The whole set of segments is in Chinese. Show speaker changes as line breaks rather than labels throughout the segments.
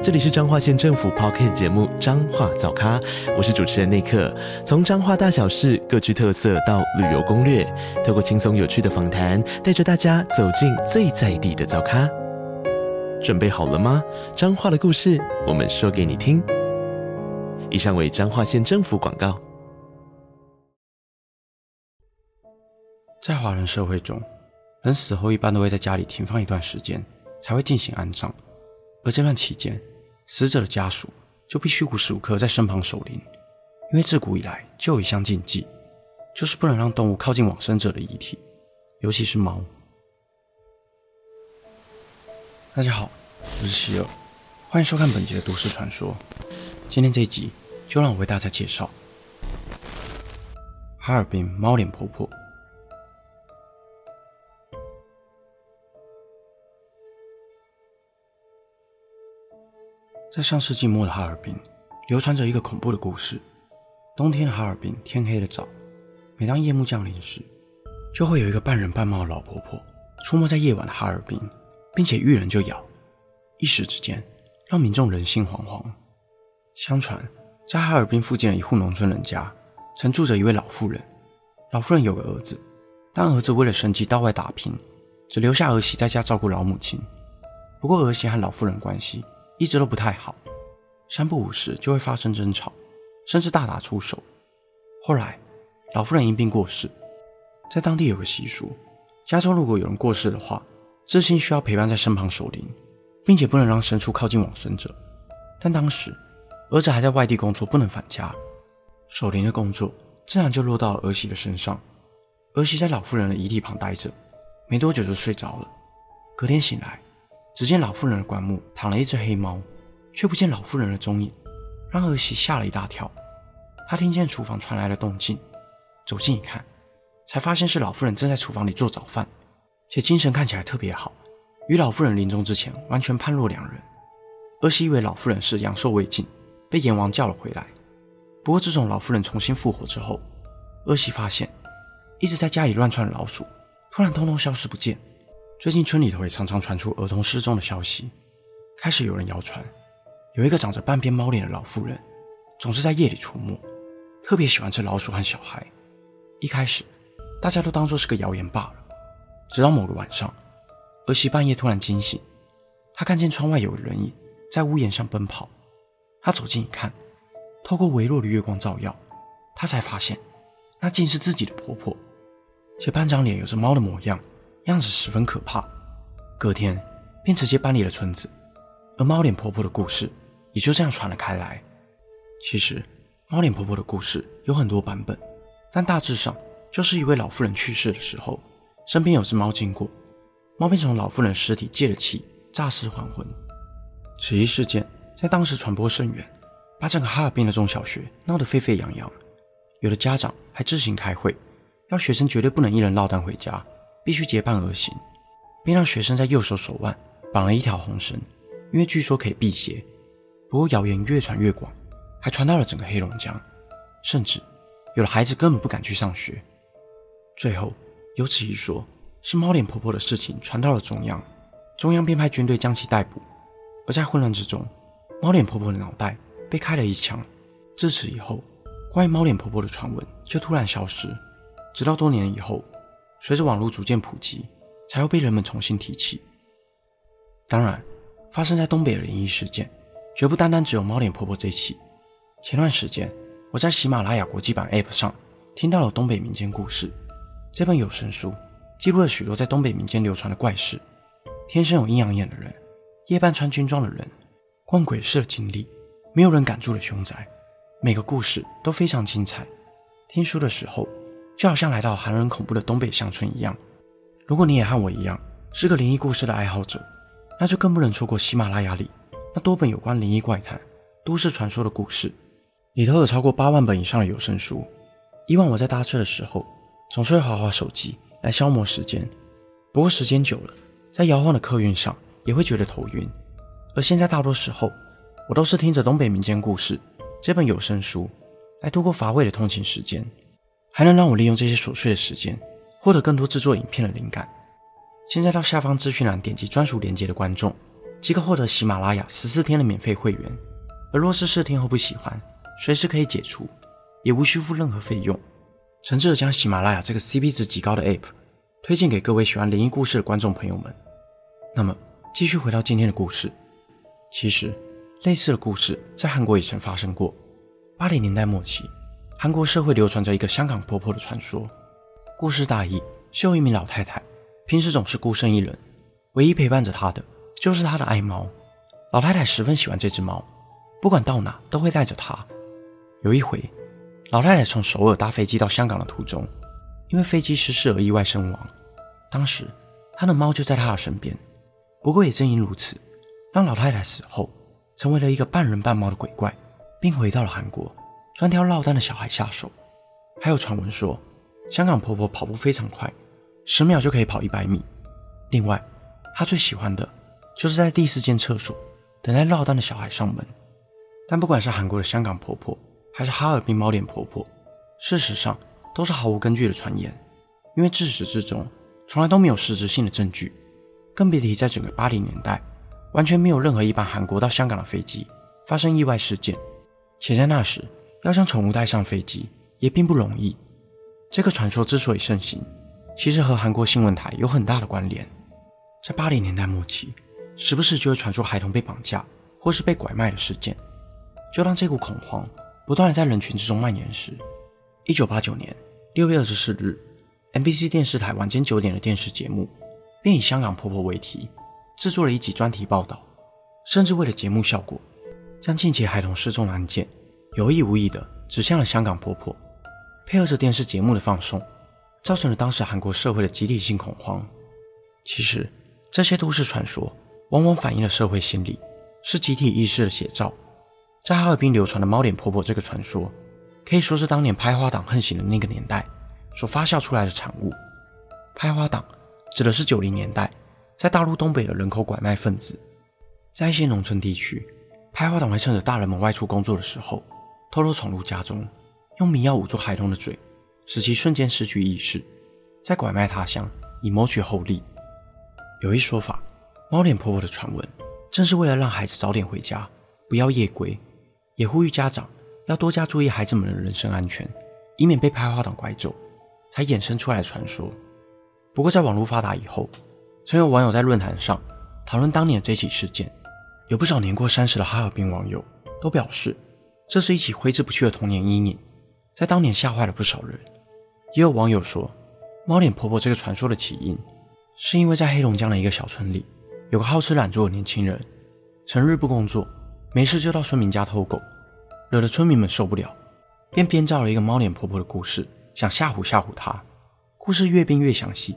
这里是彰化县政府 Podcast 节目《彰化早咖》，我是主持人内克。从彰化大小事各具特色到旅游攻略，透过轻松有趣的访谈，带着大家走进最在地的早咖。准备好了吗？彰化的故事，我们说给你听。以上为彰化县政府广告。
在华人社会中，人死后一般都会在家里停放一段时间，才会进行安葬，而这段期间，死者的家属就必须无时无刻在身旁守灵，因为自古以来就有一项禁忌，就是不能让动物靠近往生者的遗体，尤其是猫。大家好，我是希尔，欢迎收看本集的都市传说。今天这一集就让我为大家介绍哈尔滨猫脸婆婆。在上世纪末的哈尔滨，流传着一个恐怖的故事。冬天的哈尔滨天黑得早，每当夜幕降临时，就会有一个半人半猫的老婆婆出没在夜晚的哈尔滨，并且遇人就咬，一时之间让民众人心惶惶。相传，在哈尔滨附近的一户农村人家，曾住着一位老妇人。老妇人有个儿子，但儿子为了生计到外打拼，只留下儿媳在家照顾老母亲。不过儿媳和老妇人关系，一直都不太好，三不五时就会发生争吵，甚至大打出手。后来，老妇人因病过世，在当地有个习俗，家中如果有人过世的话，至亲需要陪伴在身旁守灵，并且不能让牲畜靠近往生者。但当时儿子还在外地工作，不能返家，守灵的工作自然就落到了儿媳的身上。儿媳在老妇人的遗体旁待着，没多久就睡着了。隔天醒来。只见老妇人的棺木躺了一只黑猫，却不见老妇人的踪影，让儿媳吓了一大跳。她听见厨房传来了动静，走近一看，才发现是老妇人正在厨房里做早饭，且精神看起来特别好，与老妇人临终之前完全判若两人。儿媳以为老妇人是阳寿未尽，被阎王叫了回来。不过自从老妇人重新复活之后，儿媳发现一直在家里乱窜的老鼠，突然通通消失不见。最近村里头也常常传出儿童失踪的消息，开始有人谣传，有一个长着半边猫脸的老妇人，总是在夜里出没，特别喜欢吃老鼠和小孩。一开始，大家都当作是个谣言罢了。直到某个晚上，儿媳半夜突然惊醒，她看见窗外有人影在屋檐上奔跑，她走近一看，透过微弱的月光照耀，她才发现，那竟是自己的婆婆，且半张脸有着猫的模样。样子十分可怕，隔天便直接搬离了村子，而猫脸婆婆的故事也就这样传了开来。其实，猫脸婆婆的故事有很多版本，但大致上就是一位老妇人去世的时候，身边有只猫经过，猫便从老妇人尸体借了气，诈尸还魂。此一事件在当时传播甚远，把整个哈尔滨的中小学闹得沸沸扬扬，有的家长还自行开会，要学生绝对不能一人落单回家。必须结伴而行，并让学生在右手手腕绑了一条红绳，因为据说可以辟邪。不过谣言越传越广，还传到了整个黑龙江，甚至有的孩子根本不敢去上学。最后有此一说，是猫脸婆婆的事情传到了中央，中央便派军队将其逮捕。而在混乱之中，猫脸婆婆的脑袋被开了一枪。自此以后，关于猫脸婆婆的传闻就突然消失，直到多年以后。随着网络逐渐普及，才会被人们重新提起。当然，发生在东北的灵异事件，绝不单单只有猫脸婆婆这起。前段时间，我在喜马拉雅国际版 App 上听到了东北民间故事。这本有声书记录了许多在东北民间流传的怪事：天生有阴阳眼的人，夜半穿军装的人，逛鬼市的经历，没有人敢住的凶宅。每个故事都非常精彩。听书的时候，就好像来到寒冷恐怖的东北乡村一样。如果你也和我一样是个灵异故事的爱好者，那就更不能错过喜马拉雅里那多本有关灵异怪谈、都市传说的故事。里头有超过八万本以上的有声书。以往我在搭车的时候，总是会滑滑手机来消磨时间。不过时间久了，在摇晃的客运上也会觉得头晕。而现在大多时候，我都是听着《东北民间故事》这本有声书来度过乏味的通勤时间，还能让我利用这些琐碎的时间，获得更多制作影片的灵感。现在到下方资讯栏点击专属链接的观众，即可获得喜马拉雅十四天的免费会员。而若是四天后不喜欢，随时可以解除，也无需付任何费用。诚挚的将喜马拉雅这个 CP 值极高的 App 推荐给各位喜欢灵异故事的观众朋友们。那么，继续回到今天的故事。其实，类似的故事在韩国也曾发生过。八零年代末期，韩国社会流传着一个香港婆婆的传说。故事大意是有一名老太太。平时总是孤身一人，唯一陪伴着她的就是她的爱猫。老太太十分喜欢这只猫，不管到哪都会带着它。有一回，老太太从首尔搭飞机到香港的途中，因为飞机失事而意外身亡。当时，她的猫就在她的身边。不过也正因如此，让老太太死后成为了一个半人半猫的鬼怪，并回到了韩国，专挑落单的小孩下手。还有传闻说，香港婆婆跑步非常快。十秒就可以跑一百米。另外，她最喜欢的就是在第四间厕所等待落单的小孩上门。但不管是韩国的香港婆婆，还是哈尔滨猫脸婆婆，事实上都是毫无根据的传言，因为自始至终从来都没有实质性的证据，更别提在整个八零年代，完全没有任何一班韩国到香港的飞机发生意外事件。且在那时，要将宠物带上飞机也并不容易。这个传说之所以盛行，其实和韩国新闻台有很大的关联。在八零年代末期，时不时就会传出孩童被绑架或是被拐卖的事件。就当这股恐慌不断的在人群之中蔓延时，一九八九年六月二十四日，MBC 电视台晚间九点的电视节目便以“香港婆婆”为题，制作了一集专题报道，甚至为了节目效果，将近期孩童失踪的案件有意无意地指向了香港婆婆，配合着电视节目的放送。造成了当时韩国社会的集体性恐慌。其实，这些都市传说往往反映了社会心理，是集体意识的写照。在哈尔滨流传的“猫脸婆婆”这个传说，可以说是当年拍花党横行的那个年代所发酵出来的产物。拍花党指的是九零年代在大陆东北的人口拐卖分子。在一些农村地区，拍花党会趁着大人们外出工作的时候，偷偷闯入家中，用迷药捂住孩童的嘴。使其瞬间失去意识，再拐卖他乡以谋取厚利。有一说法，猫脸婆婆的传闻正是为了让孩子早点回家，不要夜归，也呼吁家长要多加注意孩子们的人身安全，以免被拍花党拐走，才衍生出来的传说。不过，在网络发达以后，曾有网友在论坛上讨论当年的这起事件，有不少年过三十的哈尔滨网友都表示，这是一起挥之不去的童年阴影，在当年吓坏了不少人。也有网友说，猫脸婆婆这个传说的起因，是因为在黑龙江的一个小村里，有个好吃懒做的年轻人，成日不工作，没事就到村民家偷狗，惹得村民们受不了，便编造了一个猫脸婆婆的故事，想吓唬吓唬他。故事越编越详细，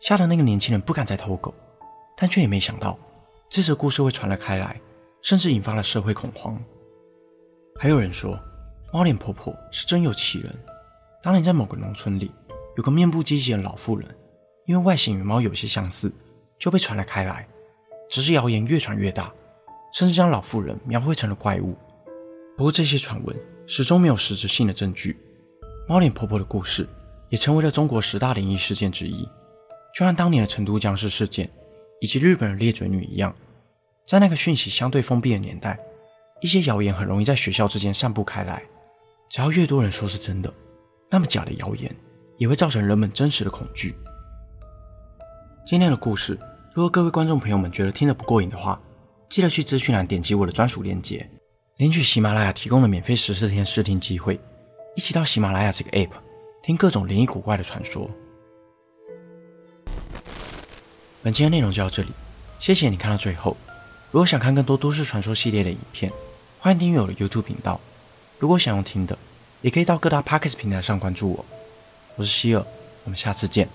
吓得那个年轻人不敢再偷狗，但却也没想到，这则故事会传了开来，甚至引发了社会恐慌。还有人说，猫脸婆婆是真有其人。当年在某个农村里，有个面部畸形的老妇人，因为外形与猫有些相似，就被传了开来。只是谣言越传越大，甚至将老妇人描绘成了怪物。不过这些传闻始终没有实质性的证据。猫脸婆婆的故事也成为了中国十大灵异事件之一，就像当年的成都僵尸事件以及日本的裂嘴女一样。在那个讯息相对封闭的年代，一些谣言很容易在学校之间散布开来。只要越多人说是真的。那么假的谣言也会造成人们真实的恐惧。今天的故事，如果各位观众朋友们觉得听得不过瘾的话，记得去资讯栏点击我的专属链接，领取喜马拉雅提供的免费十四天试听机会，一起到喜马拉雅这个 app 听各种灵异古怪的传说。本期的内容就到这里，谢谢你看到最后。如果想看更多都市传说系列的影片，欢迎订阅我的 YouTube 频道。如果想要听的，也可以到各大 Podcast 平台上关注我，我是希尔，我们下次见。